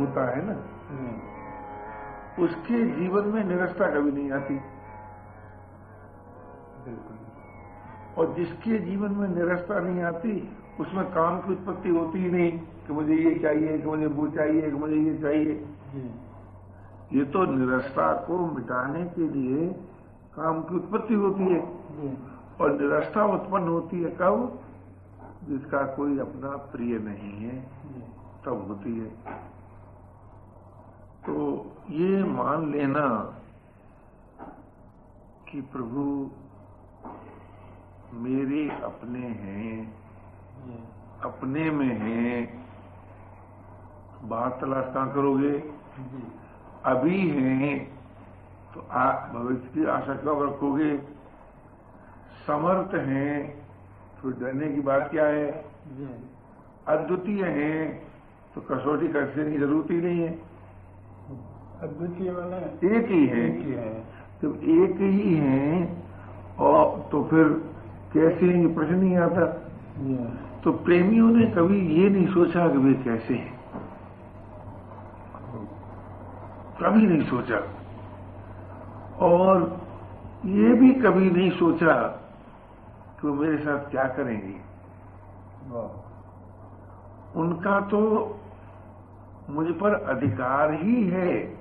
होता है ना। उसके जीवन में निरस्ता कभी नहीं आती। बिल्कुल। और जिसके जीवन में निरस्ता नहीं आती उसमें काम की उत्पत्ति होती ही नहीं कि मुझे ये चाहिए कि मुझे वो चाहिए कि मुझे ये चाहिए। ये तो निरस्ता को मिटाने के लिए काम की उत्पत्ति होती है। और निरस्ता उत्पन्न होती है कब? जिसका कोई अपना प्रिय नहीं है तब होती है। तो ये मान लेना कि प्रभु मेरे अपने हैं अपने में हैं। बात तलाश कहाँ करोगे? अभी हैं तो भविष्य की आशा कब रखोगे? समर्थ हैं तो डरने की बात क्या है? अद्वितीय हैं तो कसौटी करने की ज़रूरत ही नहीं है। अद्वितीय एक ही है। जब एक ही है और तो फिर कैसे ये प्रश्न नहीं आता? तो प्रेमियों ने कभी ये नहीं सोचा कि वे कैसे हैं? कभी नहीं सोचा। और ये भी कभी नहीं सोचा कि वो मेरे साथ क्या करेंगे। उनका तो मुझ पर अधिकार ही है।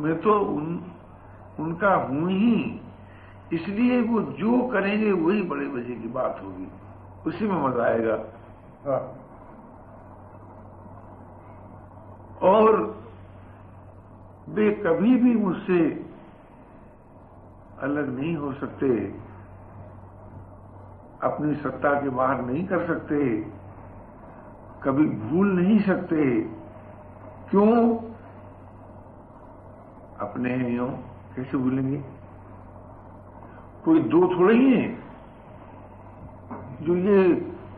मैं तो उन, उनका हूँ ही। इसलिए वो जो करेंगे वही बड़े मज़े की बात होगी। उसी में मज़ा आएगा। हाँ। और वे कभी भी मुझसे अलग नहीं हो सकते। अपनी सत्ता के बाहर नहीं कर सकते। कभी भूल नहीं सकते। क्यों? अपने हैं कैसे भूलेंगे? कोई दो थोड़े ही हैं जो ये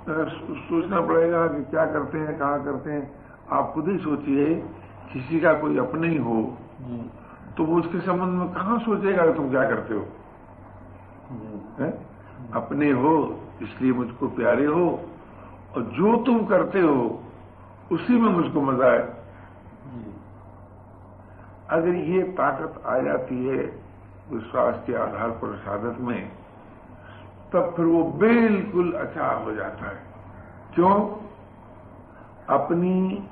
सोचना पड़ेगा कि क्या करते हैं कहाँ करते हैं। आप खुद ही सोचिए किसी का कोई अपने ही हो तो वो उसके संबंध में कहा सोचेगा कि तुम क्या करते हो? है? अपने हो इसलिए मुझको प्यारे हो और जो तुम करते हो उसी में मुझको मज़ा है अगर ये ताकत आ जाती है विश्वास के आधार पर साधक में तब फिर वो बिल्कुल अच्छा हो जाता है। क्यों? अपनी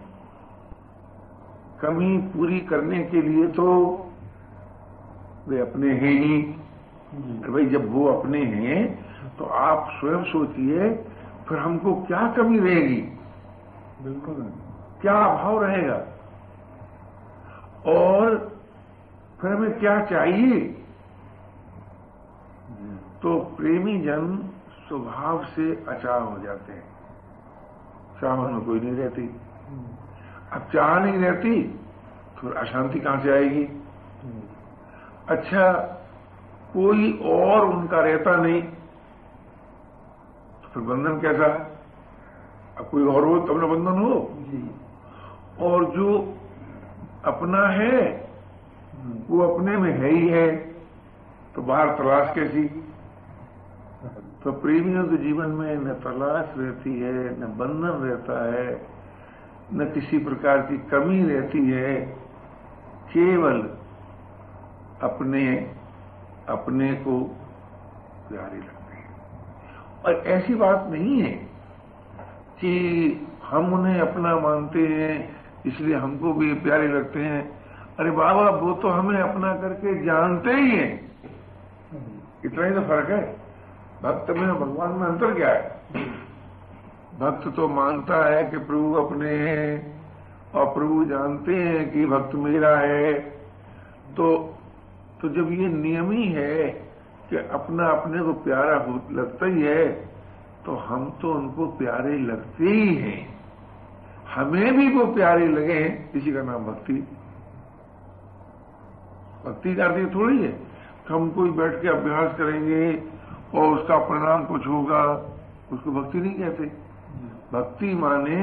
कमी पूरी करने के लिए तो वे अपने हैं ही। भाई जब वो अपने हैं तो आप स्वयं सोचिए फिर हमको क्या कमी रहेगी? बिल्कुल। क्या अभाव रहेगा? और फिर हमें क्या चाहिए? तो प्रेमी जन स्वभाव से अचार हो जाते हैं। चाह में कोई नहीं रहती। अब चाह नहीं रहती तो अशांति कहाँ से आएगी? अच्छा कोई और उनका रहता नहीं तो फिर बंधन कैसा? है अब कोई और हो तब न बंधन हो। और जो अपना है, वो अपने में है ही है तो बाहर तलाश कैसी? तो प्रेमियों के जीवन में न तलाश रहती है, न बंधन रहता है, न किसी प्रकार की कमी रहती है, केवल अपने अपने को प्यारी लगती हैं। और ऐसी बात नहीं है कि हम उन्हें अपना मानते हैं इसलिए हमको भी प्यारे लगते हैं। अरे बाबा, वो तो हमें अपना करके जानते ही हैं। इतना ही तो फ़र्क है। भक्त में भगवान में अंतर क्या है? भक्त तो मानता है कि प्रभु अपने हैं और प्रभु जानते हैं कि भक्त मेरा है। तो तो जब ये नियम ही है कि अपना अपने को प्यारा लगता ही है तो हम तो उनको प्यारे लगते ही हैं। हमें भी वो प्यारे लगे इसी का नाम भक्ति। भक्ति का अर्थ थोड़ी है हम कोई बैठ के अभ्यास करेंगे और उसका परिणाम कुछ होगा उसको भक्ति नहीं कहते। भक्ति माने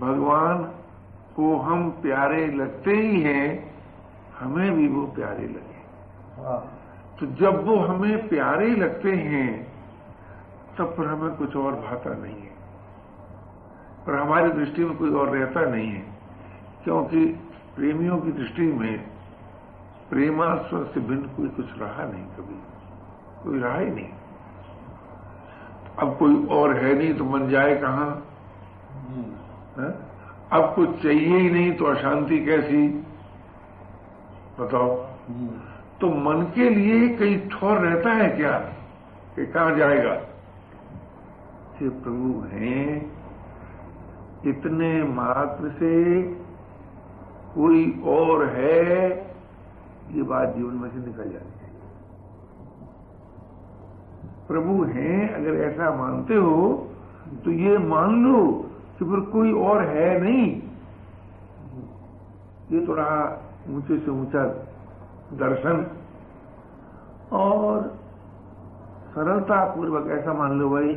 भगवान को हम प्यारे लगते ही हैं हमें भी वो प्यारे लगे। हाँ। तो जब वो हमें प्यारे लगते हैं तब पर हमें कुछ और भाता नहीं है। और हमारी दृष्टि में कोई और रहता नहीं है, क्योंकि प्रेमियों की दृष्टि में प्रेमास्व से भिन्न कोई कुछ रहा नहीं कभी। कोई रहा ही नहीं। अब कोई और है नहीं तो मन जाए कहाँ? है? अब कुछ चाहिए ही नहीं तो अशांति कैसी? बताओ। तो मन के लिए कहीं ठोर रहता है क्या? कि कहाँ जाएगा? ये प्रभु हैं। इतने मात्र से कोई और है, ये बात जीवन में से निकल जाती है। प्रभु हैं, अगर ऐसा मानते हो तो ये मान लो कि फिर कोई और है नहीं। ये थोड़ा ऊँचे से ऊँचा दर्शन और सरलता पूर्वक ऐसा मान लो भाई,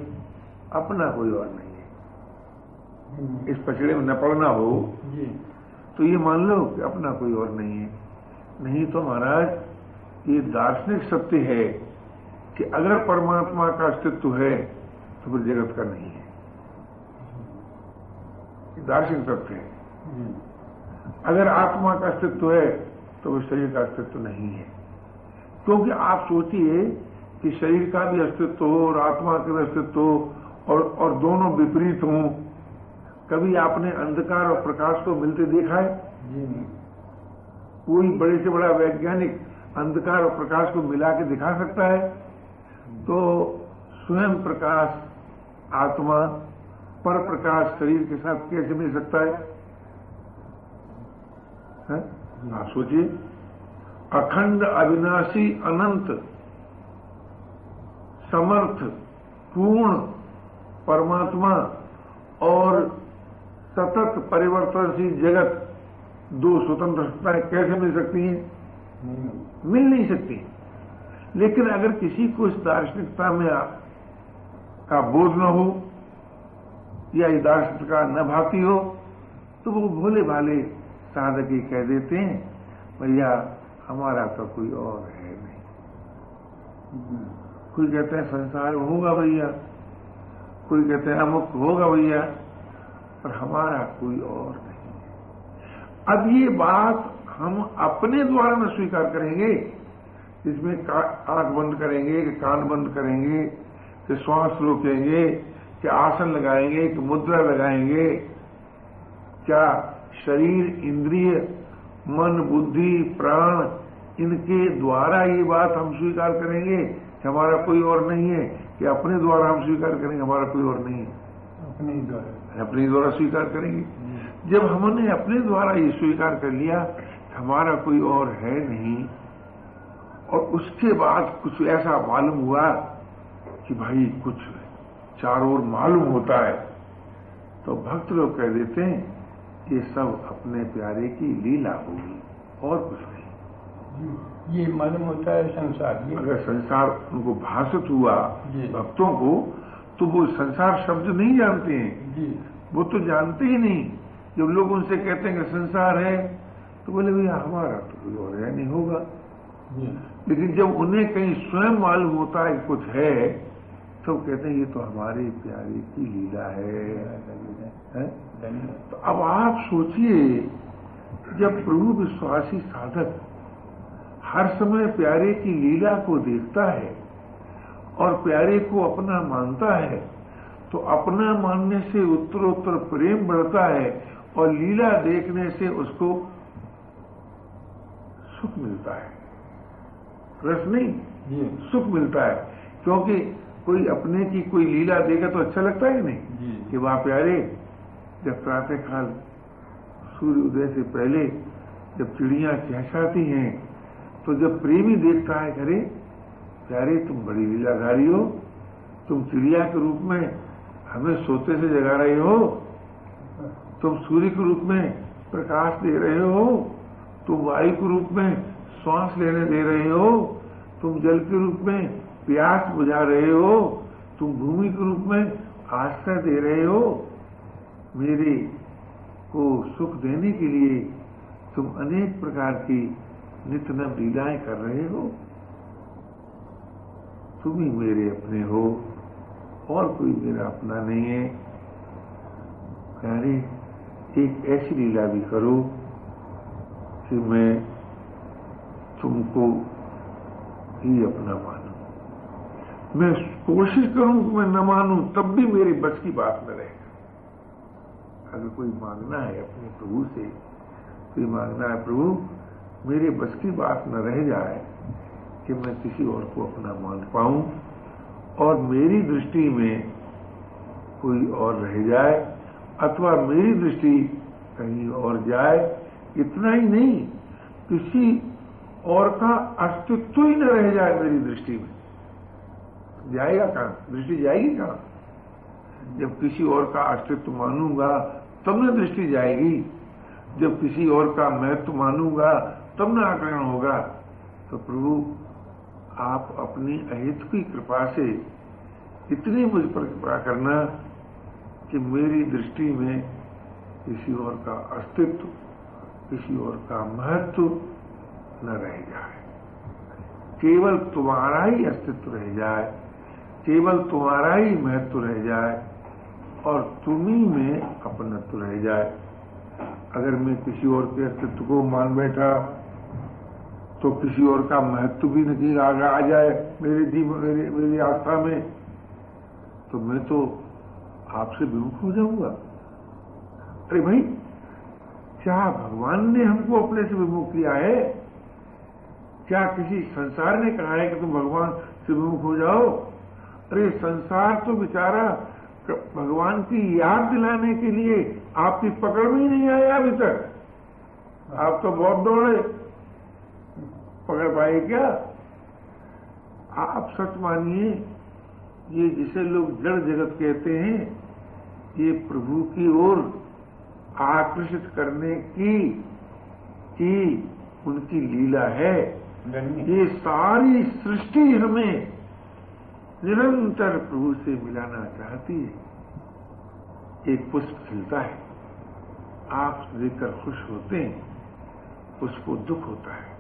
अपना कोई और नहीं। इस पछड़े में न पड़ना हो तो ये मान लो कि अपना कोई और नहीं है। नहीं तो महाराज ये दार्शनिक सत्य है कि अगर परमात्मा का अस्तित्व है तो फिर जगत का नहीं है। दार्शनिक तत्व है। अगर आत्मा का अस्तित्व है तो वो शरीर का अस्तित्व नहीं है। क्योंकि आप सोचिए कि शरीर का भी अस्तित्व हो और आत्मा का भी अस्तित्व हो और, और दोनों विपरीत हों कभी आपने अंधकार और प्रकाश को मिलते देखा है? जी नहीं। कोई बड़े से बड़ा वैज्ञानिक अंधकार और प्रकाश को मिला के दिखा सकता है? तो स्वयं प्रकाश आत्मा पर प्रकाश शरीर के साथ कैसे मिल सकता है, है? आप सोचिए। अखंड अविनाशी अनंत समर्थ पूर्ण परमात्मा और सतत परिवर्तनशील जगत दो स्वतंत्र सत्ताएँ कैसे मिल सकती हैं? मिल नहीं सकती। लेकिन अगर किसी को इस दार्शनिकता में आ, का बोध न हो या दार्शनिक का न भाती हो तो वो भोले भाले साधक ही कह देते हैं भैया हमारा तो कोई और है नहीं। कोई कहते हैं संसार होगा भैया। कोई कहते हैं अमुक होगा भैया। पर हमारा कोई और नहीं है। अब ये बात हम अपने द्वारा न स्वीकार करेंगे इसमें आँख बंद करेंगे, कि कान बंद करेंगे, कि श्वास रोकेंगे, कि आसन लगाएँगे, कि मुद्रा लगाएँगे, क्या शरीर, इंद्रिय, मन, बुद्धि, प्राण, इनके द्वारा ये बात हम स्वीकार करेंगे कि हमारा कोई और नहीं है, कि अपने द्वारा हम स्वीकार करेंगे, हमारा कोई और नहीं है। अपने द्वारा। अपने द्वारा स्वीकार करेंगे। जब हमने अपने द्वारा ये स्वीकार कर लिया हमारा कोई और है नहीं। और उसके बाद कुछ ऐसा मालूम हुआ कि भाई कुछ चारों ओर मालूम होता है तो भक्त लोग कह देते हैं ये सब अपने प्यारे की लीला होगी और कुछ नहीं। ये मालूम होता है संसार। ये अगर संसार उनको भाषित हुआ भक्तों को तो वो संसार शब्द नहीं जानते हैं। जी। वो तो जानते ही नहीं। जब लोग उनसे कहते हैं कि संसार है तो बोले भैया हमारा तो कोई और है नहीं होगा। लेकिन जब उन्हें कहीं स्वयं मालूम होता है कुछ है तो कहते हैं ये तो हमारे प्यारे की लीला है, है? तो अब आप सोचिए जब प्रभु विश्वासी साधक हर समय प्यारे की लीला को देखता है और प्यारे को अपना मानता है तो अपना मानने से उत्तरोत्तर प्रेम बढ़ता है और लीला देखने से उसको सुख मिलता है। रस नहीं? सुख मिलता है क्योंकि कोई अपने की कोई लीला देगा तो अच्छा लगता है नहीं? कि वाह प्यारे जब प्रातः काल सूर्य उदय से पहले जब चिड़िया चहसाती हैं तो जब प्रेमी देखता है करे प्यारे तुम बड़ी लीलाधारी हो। तुम चिड़िया के रूप में हमें सोते से जगा रहे हो। तुम सूर्य के रूप में प्रकाश दे रहे हो। तुम वायु के रूप में श्वास लेने दे रहे हो। तुम जल के रूप में प्यास बुझा रहे हो। तुम भूमि के रूप में आश्रय दे रहे हो। मेरे को सुख देने के लिए तुम अनेक प्रकार की नित्य लीलाएँ कर रहे हो। तुम ही मेरे अपने हो, और कोई मेरा अपना नहीं है। अरे एक ऐसी लीला भी करो, कि मैं तुमको ही अपना मानू। मैं कोशिश करूँ कि मैं न मानूं, तब भी मेरे बस की बात न रहेगा अगर कोई मांगना है अपने प्रभु से, कोई मांगना है प्रभु, मेरे बस की बात न रह जाए कि मैं किसी और को अपना मान पाऊँ और मेरी दृष्टि में कोई और रह जाए अथवा मेरी दृष्टि कहीं और जाए, इतना ही नहीं, किसी और का अस्तित्व ही न रह जाए मेरी दृष्टि में। जाएगा कहाँ? दृष्टि जाएगी कहाँ? जब किसी और का अस्तित्व मानूँगा, तब न दृष्टि जाएगी। जब किसी और का महत्व मानूँगा, तब न आकरण होगा। तो प्रभु आप अपनी अहित की कृपा से इतनी मुझ पर कृपा करना कि मेरी दृष्टि में किसी और का अस्तित्व, किसी और का महत्व न रह जाए। केवल तुम्हारा ही अस्तित्व रह जाए, केवल तुम्हारा ही महत्व रह जाए और तुम्ही में अपनत्व रह जाए। अगर मैं किसी और के अस्तित्व को मान बैठा तो किसी और का महत्व भी नहीं आ जाए मेरे जीवन मेरी मेरी आस्था में तो मैं तो आपसे विमुख हो जाऊँगा। अरे भाई, क्या भगवान ने हमको अपने से विमुख किया है? क्या किसी संसार ने कहा है कि तुम भगवान से विमुख हो जाओ? अरे संसार तो बेचारा भगवान की याद दिलाने के लिए आपकी पकड़ में ही नहीं आया अभी तक। आप तो बहुत दौड़े। पकड़ पाए क्या? आप सच मानिए ये जिसे लोग जड़ जगत कहते हैं ये प्रभु की ओर आकर्षित करने की की उनकी लीला है। ये सारी सृष्टि हमें निरंतर प्रभु से मिलाना चाहती है। एक पुष्प खिलता है। आप देखकर खुश होते हैं उसको दुख होता है।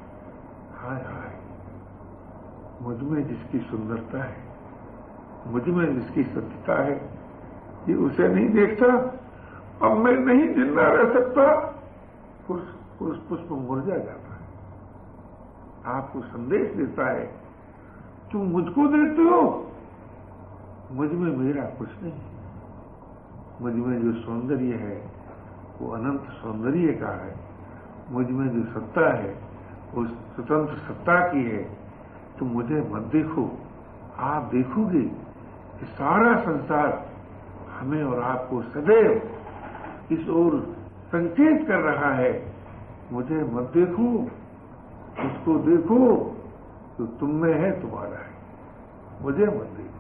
हाय हाय। मुझमें जिसकी सुंदरता है मुझमें जिसकी सत्यता है, ये उसे नहीं देखता, अब मैं नहीं ज़िंदा रह सकता। उस उस पुष्प मुरझा जाता है। आपको संदेश देता है, तुम मुझको देखते हो? मुझमें मेरा कुछ नहीं। मुझमें जो सौंदर्य है, वो अनंत सौंदर्य का है। मुझमें जो सत्ता है उस स्वतंत्र सत्ता की है तो मुझे मत देखो। आप देखोगे कि सारा संसार हमें और आपको सदैव इस ओर संकेत कर रहा है। मुझे मत देखो, उसको देखो तो तुम में है तुम्हारा है। मुझे मत देखो।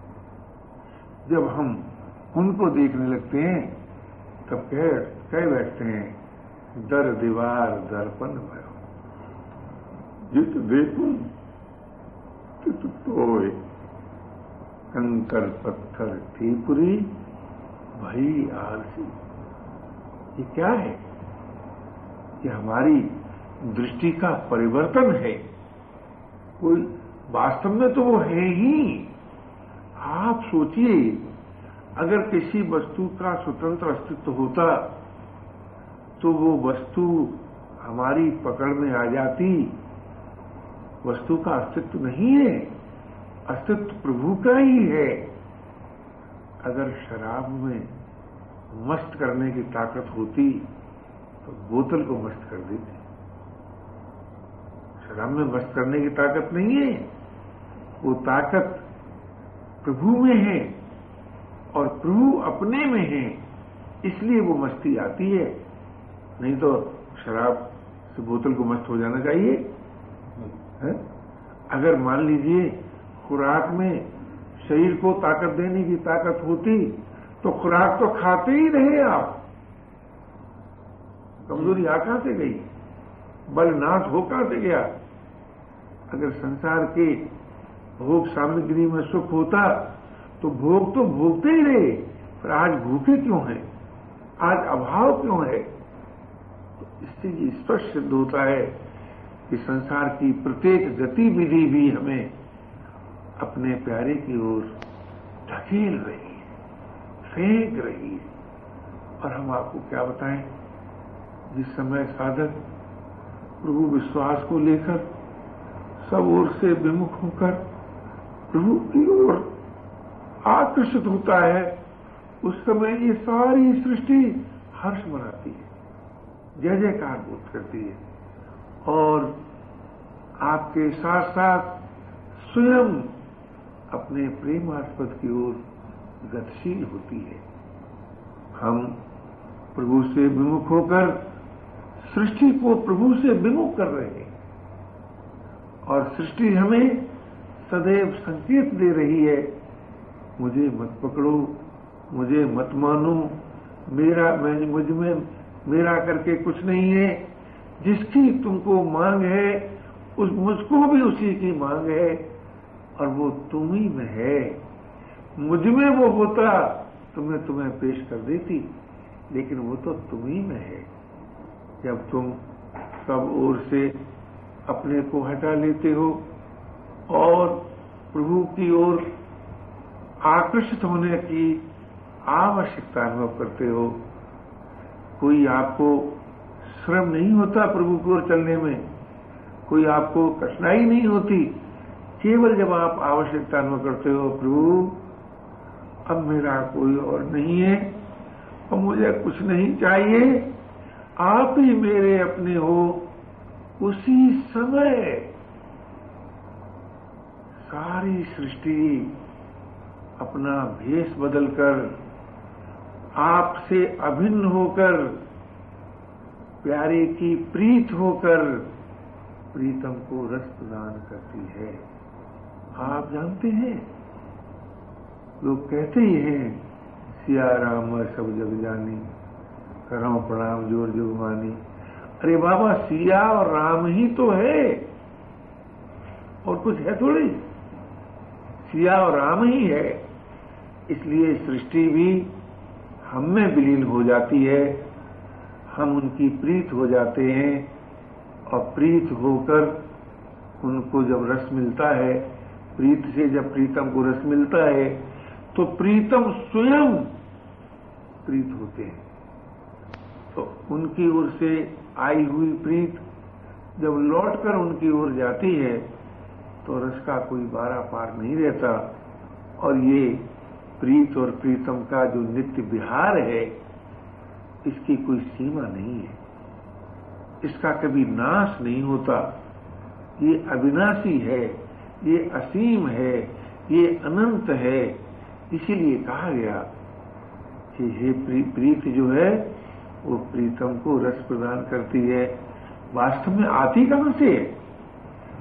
जब हम उनको देखने लगते हैं, तब कह कह बैठते हैं, दर दीवार, दर्पण भयो जित देखूँ तित तोय कंकर पत्थर ठीपुरी भई आलसी। ये क्या है? कि हमारी दृष्टि का परिवर्तन है। कोई वास्तव में तो वो है ही। आप सोचिए, अगर किसी वस्तु का स्वतंत्र अस्तित्व होता तो वो वस्तु हमारी पकड़ में आ जाती वस्तु का अस्तित्व नहीं है। अस्तित्व प्रभु का ही है। अगर शराब में मस्त करने की ताकत होती तो बोतल को मस्त कर देती। शराब में मस्त करने की ताकत नहीं है। वो ताकत प्रभु में है और प्रभु अपने में है। इसलिए वो मस्ती आती है। नहीं तो शराब से बोतल को मस्त हो जाना चाहिए। है? अगर मान लीजिए खुराक में शरीर को ताकत देने की ताकत होती तो खुराक तो खाते ही रहे आप। कमज़ोरी आ कहाँ से गई? बल नाश हो कहाँ से गया? अगर संसार के भोग सामग्री में सुख होता तो भोग तो भोगते ही रहे। पर आज भूखे क्यों है? आज अभाव क्यों है? तो इससे स्पष्ट सिद्ध होता है। कि संसार की प्रत्येक गतिविधि भी हमें अपने प्यारे की ओर ढकेल रही है, फेंक रही है। और हम आपको क्या बताएँ? जिस समय साधक प्रभु विश्वास को लेकर सब ओर से विमुख होकर प्रभु की ओर आकर्षित होता है, उस समय ये सारी सृष्टि हर्ष मनाती है, जय जयकार बोध करती है। और आपके साथ साथ स्वयं अपने प्रेमास्पद की ओर गतिशील होती है। हम प्रभु से विमुख होकर सृष्टि को प्रभु से विमुख कर रहे हैं। और सृष्टि हमें सदैव संकेत दे रही है, मुझे मत पकड़ो, मुझे मत मानो, मेरा, मैं, मुझमें, मेरा करके कुछ नहीं है, जिसकी तुमको मांग है उस, मुझको भी उसी की मांग है और वो तुम ही में है। मुझमें वो होता तो मैं तुम्हें पेश कर देती लेकिन वो तो तुम ही में है। जब तुम सब ओर से अपने को हटा लेते हो और प्रभु की ओर आकर्षित होने की आवश्यकता अनुभव करते हो, कोई आपको श्रम नहीं होता प्रभु की ओर चलने में। कोई आपको कठिनाई नहीं होती, केवल जब आप आवश्यकता अनुभव करते हो, प्रभु, अब मेरा कोई और नहीं है और मुझे कुछ नहीं चाहिए। आप ही मेरे अपने हो, उसी समय सारी सृष्टि अपना भेष बदलकर, आपसे अभिन्न होकर, प्यारे की प्रीत होकर प्रीतम को रस प्रदान करती है। आप जानते हैं? लोग कहते ही हैं सिया राम सब जग जानी, करो प्रणाम, ज़ोर जोग मानी। अरे बाबा, सिया और राम ही तो है। और कुछ है थोड़ी? सिया और राम ही है। इसलिए सृष्टि भी हम में विलीन हो जाती है। हम उनकी प्रीत हो जाते हैं। और प्रीत होकर उनको जब रस मिलता है, प्रीत से जब प्रीतम को रस मिलता है तो प्रीतम स्वयं प्रीत होते हैं। तो उनकी ओर से आई हुई प्रीत जब लौटकर उनकी ओर जाती है तो रस का कोई बारा पार नहीं रहता। और ये प्रीत और प्रीतम का जो नित्य विहार है, इसकी कोई सीमा नहीं है। इसका कभी नाश नहीं होता। ये अविनाशी है, ये असीम है, ये अनंत है। इसीलिए कहा गया कि हे प्रीत जो है, वो प्रीतम को रस प्रदान करती है। वास्तव में आती कहाँ से है?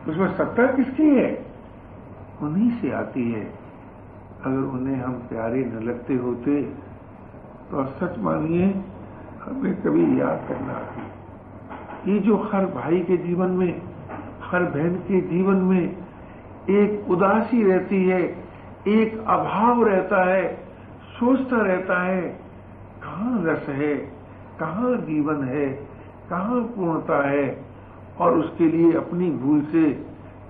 उसमें सत्ता किसकी है? उन्हीं से आती है। अगर उन्हें हम प्यारे न लगते होते तो सच मानिए, हमें कभी याद करना ये जो हर भाई के जीवन में, हर बहन के जीवन में एक उदासी रहती है, एक अभाव रहता है सोचता रहता है। कहाँ रस है, कहाँ जीवन है, कहाँ पूर्णता है? और उसके लिए अपनी भूल से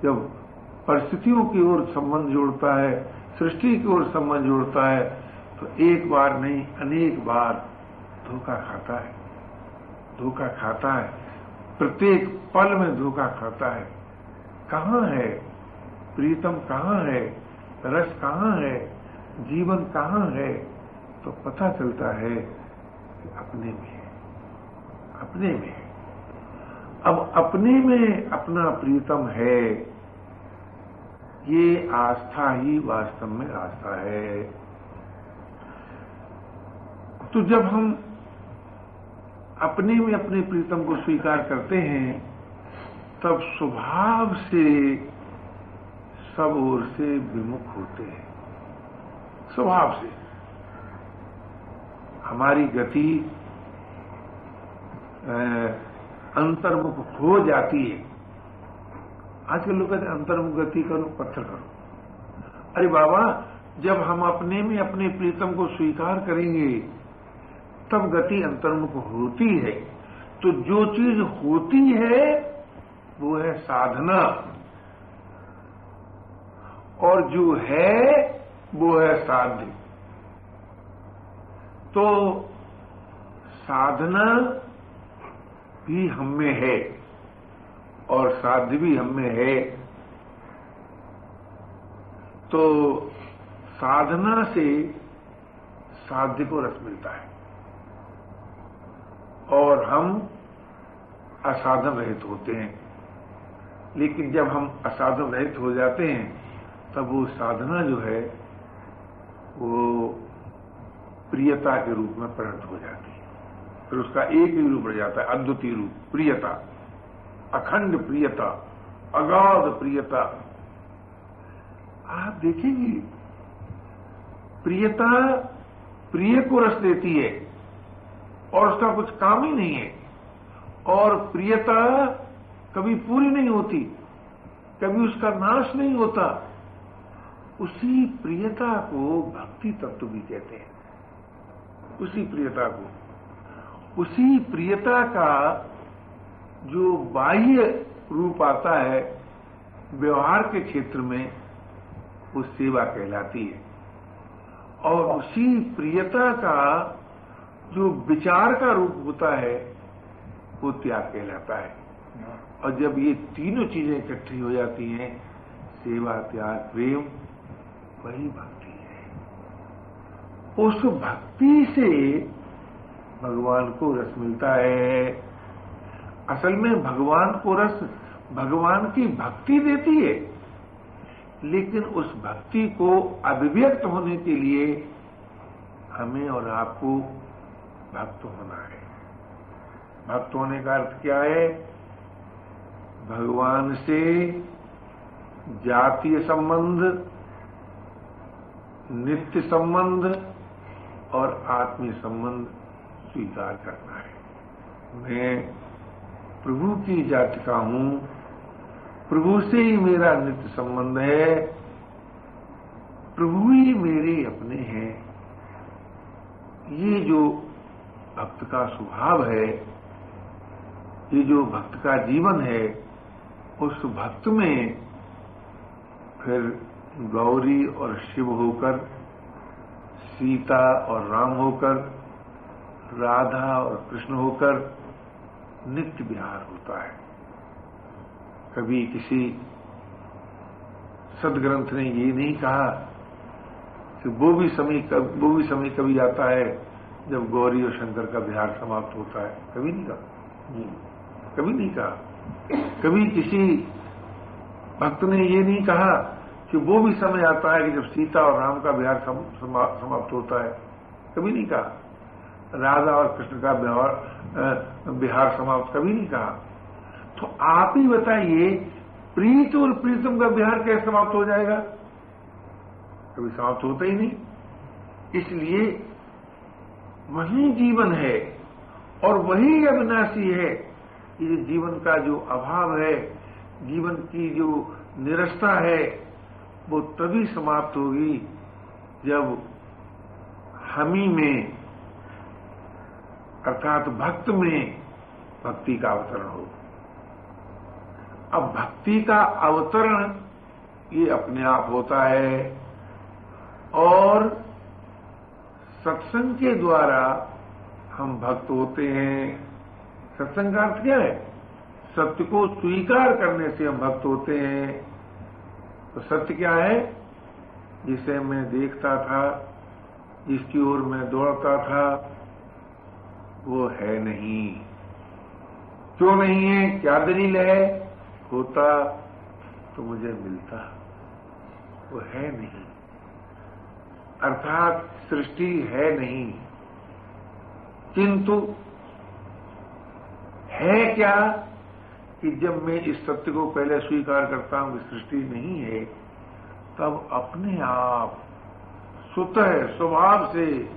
जब परिस्थितियों की ओर संबंध जोड़ता है, सृष्टि की ओर संबंध जोड़ता है तो एक बार नहीं, अनेक बार धोखा खाता है, धोखा खाता है। प्रत्येक पल में धोखा खाता है। कहाँ है? प्रीतम कहाँ है? रस कहाँ है? जीवन कहाँ है? तो पता चलता है कि अपने में है। अपने में है। अब अपने में अपना प्रीतम है। ये आस्था ही वास्तव में आस्था है। तो जब हम अपने में अपने प्रीतम को स्वीकार करते हैं, तब स्वभाव से सब ओर से विमुख होते हैं। स्वभाव से। हमारी गति अंतर्मुख हो जाती है। आजकल लोग कहते अंतर्मुख गति करो, पत्थर करो। अरे बाबा, जब हम अपने में अपने प्रीतम को स्वीकार करेंगे तब गति अंतर्मुख होती है तो जो चीज़ होती है, वो है साधना। और जो है, वो है साध्य। तो साधना भी हम में है, और साध्य भी हम में है। तो साधना से साध्य को रस मिलता है। हम असाधन रहित होते हैं। लेकिन जब हम असाधन रहित हो जाते हैं, तब वो साधना जो है, वो प्रियता के रूप में परिणत हो जाती है। फिर उसका एक ही रूप रह जाता है, अद्वितीय रूप, प्रियता, अखंड प्रियता, अगाध प्रियता। आप देखेंगे, प्रियता प्रिय को रस देती है। और उसका कुछ काम ही नहीं है। और प्रियता कभी पूरी नहीं होती, कभी उसका नाश नहीं होता। उसी प्रियता को भक्ति तत्व भी कहते हैं। उसी प्रियता को। उसी प्रियता का जो बाह्य रूप आता है, व्यवहार के क्षेत्र में, वो सेवा कहलाती है। और उसी प्रियता का जो विचार का रूप होता है, वो त्याग कहलाता है। और जब ये तीनों चीज़ें इकट्ठी हो जाती हैं, सेवा, त्याग, प्रेम वही भक्ति है। उस भक्ति से भगवान को रस मिलता है। असल में भगवान को रस भगवान की भक्ति देती है, लेकिन उस भक्ति को अभिव्यक्त होने के लिए हमें और आपको भक्त होना है। भक्त होने का अर्थ क्या है? भगवान से जातीय संबंध, नित्य संबंध और आत्मीय संबंध स्वीकार करना है। मैं प्रभु की जाति का हूँ। प्रभु से ही मेरा नित्य संबंध है। प्रभु ही मेरे अपने हैं। ये जो भक्त का स्वभाव है, ये जो भक्त का जीवन है, उस भक्त में फिर गौरी और शिव होकर, सीता और राम होकर, राधा और कृष्ण होकर नित्य विहार होता है। कभी किसी सदग्रंथ ने ये नहीं कहा कि वो भी समय वो भी समय कभी आता है जब गौरी और शंकर का बिहार समाप्त होता है, कभी नहीं कहा। कभी नहीं कहा। कभी किसी भक्त ने ये नहीं कहा कि वो भी समय आता है कि जब सीता और राम का बिहार समाप्त होता है। कभी नहीं कहा। राधा और कृष्ण का बिहार समाप्त कभी नहीं कहा। तो आप ही बताइए, प्रीत और प्रीतम का बिहार कैसे समाप्त हो जाएगा? कभी समाप्त होता ही नहीं। इसलिए वही जीवन है और वही अविनाशी है। ये जीवन का जो अभाव है, जीवन की जो निरस्ता है, वो तभी समाप्त होगी जब हमी में, अर्थात भक्त में भक्ति का अवतरण हो। अब भक्ति का अवतरण ये अपने आप होता है और सत्संग के द्वारा हम भक्त होते हैं। सत्संग का अर्थ क्या है? सत्य को स्वीकार करने से हम भक्त होते हैं। तो सत्य क्या है? जिसे मैं देखता था, जिसकी ओर मैं दौड़ता था, वो है नहीं। क्यों नहीं है? क्या दलील है? होता तो मुझे मिलता, वो है नहीं। अर्थात सृष्टि है नहीं। किंतु है क्या कि जब मैं इस सत्य को पहले स्वीकार करता हूँ कि सृष्टि नहीं है, तब अपने आप स्वतः, स्वभाव से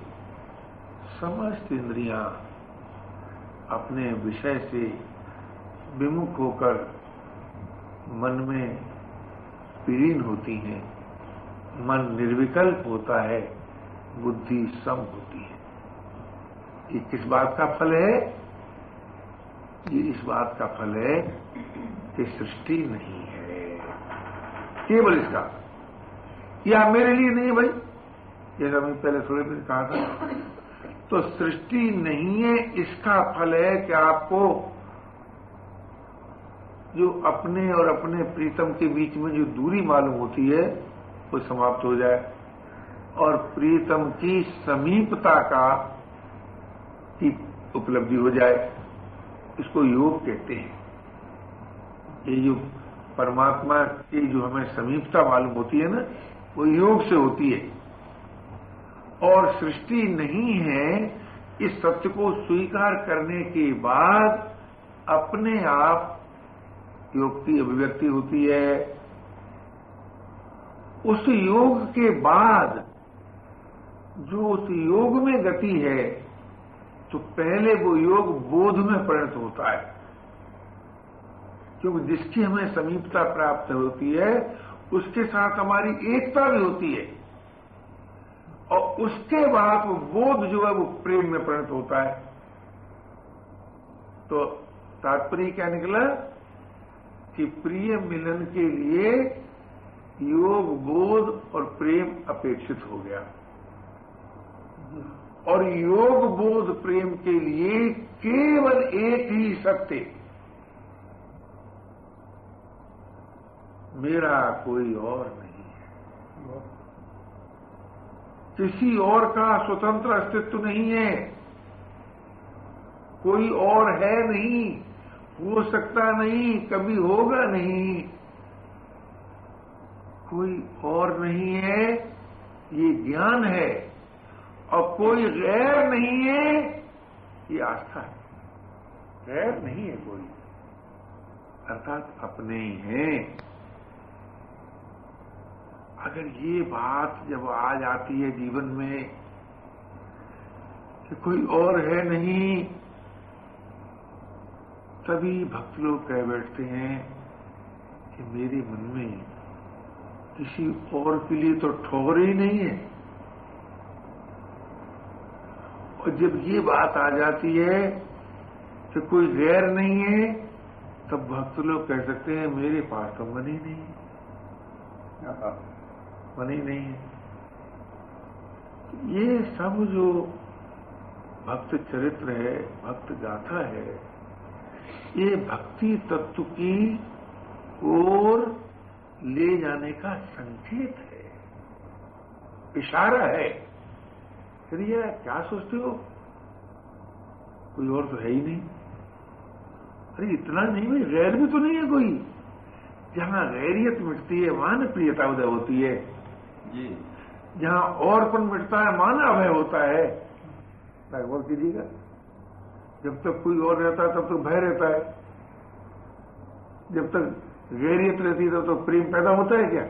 समस्त इंद्रियाँ अपने विषय से विमुख होकर मन में पीड़ीन होती हैं। मन निर्विकल्प होता है। बुद्धि सम होती है। ये किस बात का फल है? ये इस बात का फल है कि सृष्टि नहीं है। केवल इसका। या मेरे लिए नहीं भाई? जैसा मैंने पहले थोड़े दिन कहा था। तो सृष्टि नहीं है, इसका फल है कि आपको जो अपने और अपने प्रीतम के बीच में जो दूरी मालूम होती है, वो समाप्त हो जाए। और प्रीतम की समीपता का उपलब्धि हो जाए, इसको योग कहते हैं। ये जो परमात्मा की जो हमें समीपता मालूम होती है ना, वो योग से होती है। और सृष्टि नहीं है इस सत्य को स्वीकार करने के बाद अपने आप योग की अभिव्यक्ति होती है। उस योग के बाद जो उस योग में गति है तो पहले वो योग बोध में परिणत होता है। क्योंकि जिसकी हमें समीपता प्राप्त होती है, उसके साथ हमारी एकता भी होती है। और उसके बाद वो बोध जो है, वो प्रेम में परिणत होता है। तो तात्पर्य क्या निकला? कि प्रिय मिलन के लिए योग, बोध और प्रेम अपेक्षित हो गया। और योग बोध प्रेम के लिए केवल एक ही सत्य मेरा कोई और नहीं है। किसी और का स्वतंत्र अस्तित्व नहीं है। कोई और है नहीं, हो सकता नहीं, कभी होगा नहीं। कोई और नहीं है, ये ज्ञान है। और कोई गैर नहीं है ये आस्था है। गैर नहीं है कोई। अर्थात अपने ही हैं। अगर ये बात जब आ जाती है जीवन में कि कोई और है नहीं तभी भक्त लोग कह बैठते हैं कि मेरे मन में किसी और के लिए तो ठोर ही नहीं है। और जब ये बात आ जाती है कि कोई गैर नहीं है, तब भक्त लोग कह सकते हैं, मेरे पास तो मन ही। नहीं है? मन ही नहीं है। ये सब जो भक्त चरित्र है, भक्त गाथा है, ये भक्ति तत्व की ओर ले जाने का संकेत है। इशारा है। फिर ये क्या सोचते हो? कोई और तो है ही नहीं। अरे इतना नहीं भाई गैर भी तो नहीं है कोई। जहाँ गैरियत मिटती है वहाँ न प्रियता उदय होती है। जी। जहाँ औरपन मिटता है माना अभय होता है। गौर कीजिएगा। जब तक कोई और रहता है तब तक भय रहता है। जब तक गैरियत रहती है तब तक प्रेम पैदा होता है क्या?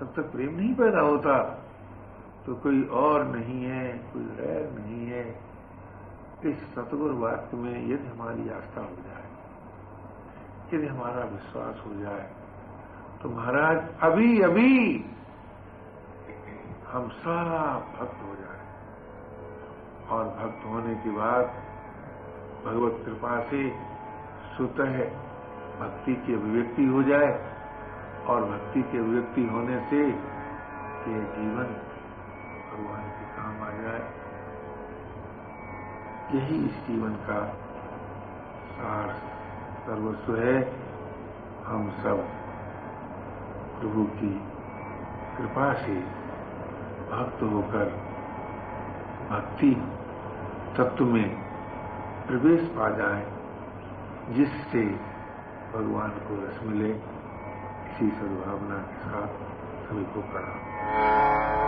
तब तक प्रेम नहीं पैदा होता। तो कोई और नहीं है, कोई गैर नहीं है। इस सतगुर वाक्य में यदि हमारी आस्था हो जाए, यदि हमारा विश्वास हो जाए तो महाराज अभी अभी हम सब भक्त हो जाए। और भक्त होने के बाद भगवत कृपा से स्वतः भक्ति की अभिव्यक्ति हो जाए और भक्ति की अभिव्यक्ति होने से ये जीवन यही इस जीवन का सार सर्वस्व है। हम सब प्रभु की कृपा से भक्त होकर भक्ति तत्व में प्रवेश पा जाए, जिससे भगवान को रस मिले। इसी सद्भावना के साथ सभी को प्रणाम।